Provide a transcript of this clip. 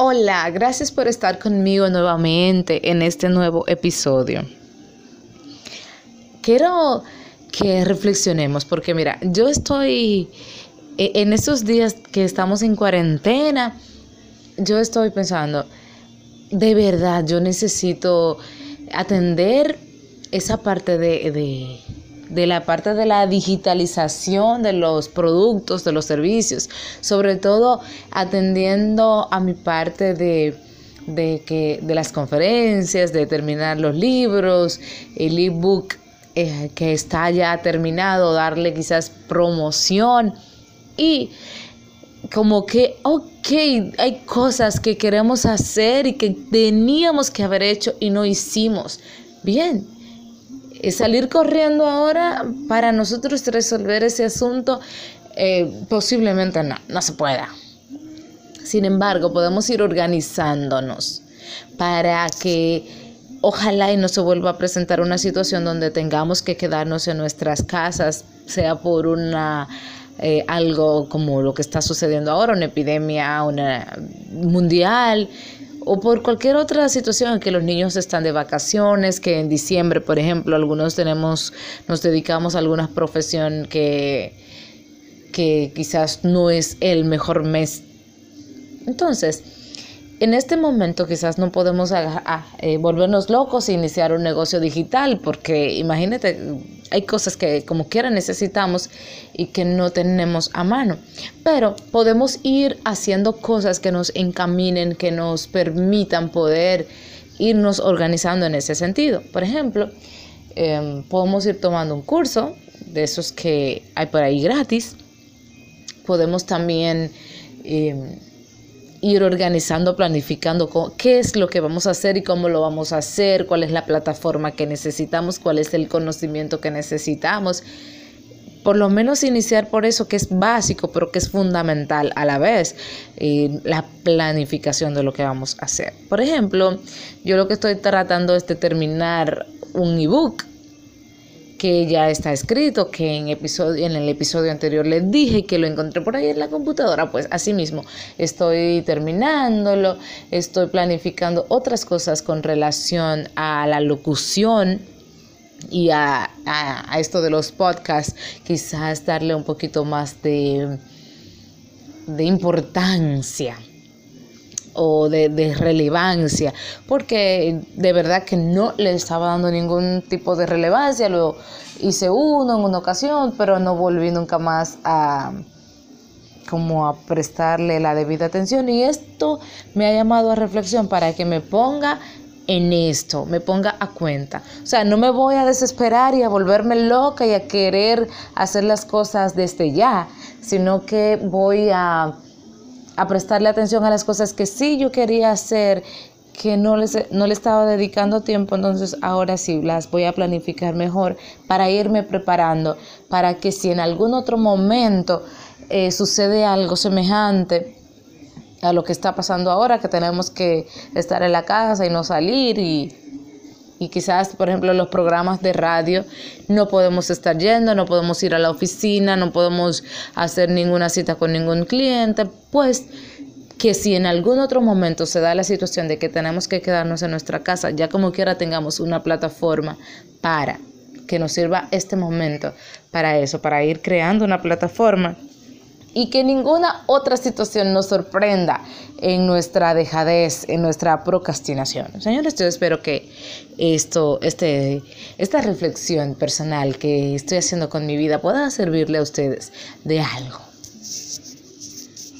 Hola, gracias por estar conmigo nuevamente en este nuevo episodio. Quiero que reflexionemos porque mira, yo estoy e, en esos días que estamos en cuarentena, yo estoy pensando, de verdad, yo necesito atender esa parte de, de la parte de la digitalización de los productos, de los servicios, sobre todo atendiendo a mi parte de, de, que, de las conferencias, de terminar los libros, el ebook eh, que está ya terminado, darle quizás promoción y como que, ok, hay cosas que queremos hacer y que teníamos que haber hecho y no hicimos. Bien, salir corriendo ahora para nosotros resolver ese asunto, eh, posiblemente no, no se pueda. Sin embargo, podemos ir organizándonos para que ojalá y no se vuelva a presentar una situación donde tengamos que quedarnos en nuestras casas, sea por una eh, algo como lo que está sucediendo ahora, una epidemia una mundial, o por cualquier otra situación en que los niños están de vacaciones, que en diciembre, por ejemplo, algunos tenemos, nos dedicamos a alguna profesión que, que quizás no es el mejor mes. Entonces, en este momento quizás no podemos eh, volvernos locos e iniciar un negocio digital, porque imagínate, hay cosas que como quiera necesitamos y que no tenemos a mano. Pero podemos ir haciendo cosas que nos encaminen, que nos permitan poder irnos organizando en ese sentido. Por ejemplo, em, podemos ir tomando un curso de esos que hay por ahí gratis. Podemos también... Em, ir organizando, planificando qué es lo que vamos a hacer y cómo lo vamos a hacer, cuál es la plataforma que necesitamos, cuál es el conocimiento que necesitamos. Por lo menos iniciar por eso que es básico, pero que es fundamental a la vez, la planificación de lo que vamos a hacer. Por ejemplo, yo lo que estoy tratando es de terminar un ebook que ya está escrito, que en, episodio, en el episodio anterior les dije que lo encontré por ahí en la computadora, pues así mismo estoy terminándolo, estoy planificando otras cosas con relación a la locución y a, a esto de los podcasts, quizás darle un poquito más de, de importancia o de, relevancia, porque de verdad que no le estaba dando ningún tipo de relevancia, lo hice uno en una ocasión, pero no volví nunca más a como a prestarle la debida atención y esto me ha llamado a reflexión para que me ponga en esto, me ponga a cuenta. O sea, no me voy a desesperar y a volverme loca y a querer hacer las cosas desde ya, sino que voy a a prestarle atención a las cosas que sí yo quería hacer, que no, les, no le estaba dedicando tiempo, entonces ahora sí las voy a planificar mejor para irme preparando, para que si en algún otro momento eh, sucede algo semejante, a lo que está pasando ahora, que tenemos que estar en la casa y no salir y y quizás, por ejemplo, los programas de radio no podemos estar yendo, no podemos ir a la oficina, no podemos hacer ninguna cita con ningún cliente, pues que si en algún otro momento se da la situación de que tenemos que quedarnos en nuestra casa, ya como quiera tengamos una plataforma para que nos sirva este momento para eso, para ir creando una plataforma y que ninguna otra situación nos sorprenda en nuestra dejadez, en nuestra procrastinación. Señores, yo espero que esto, este, esta reflexión personal que estoy haciendo con mi vida pueda servirle a ustedes de algo.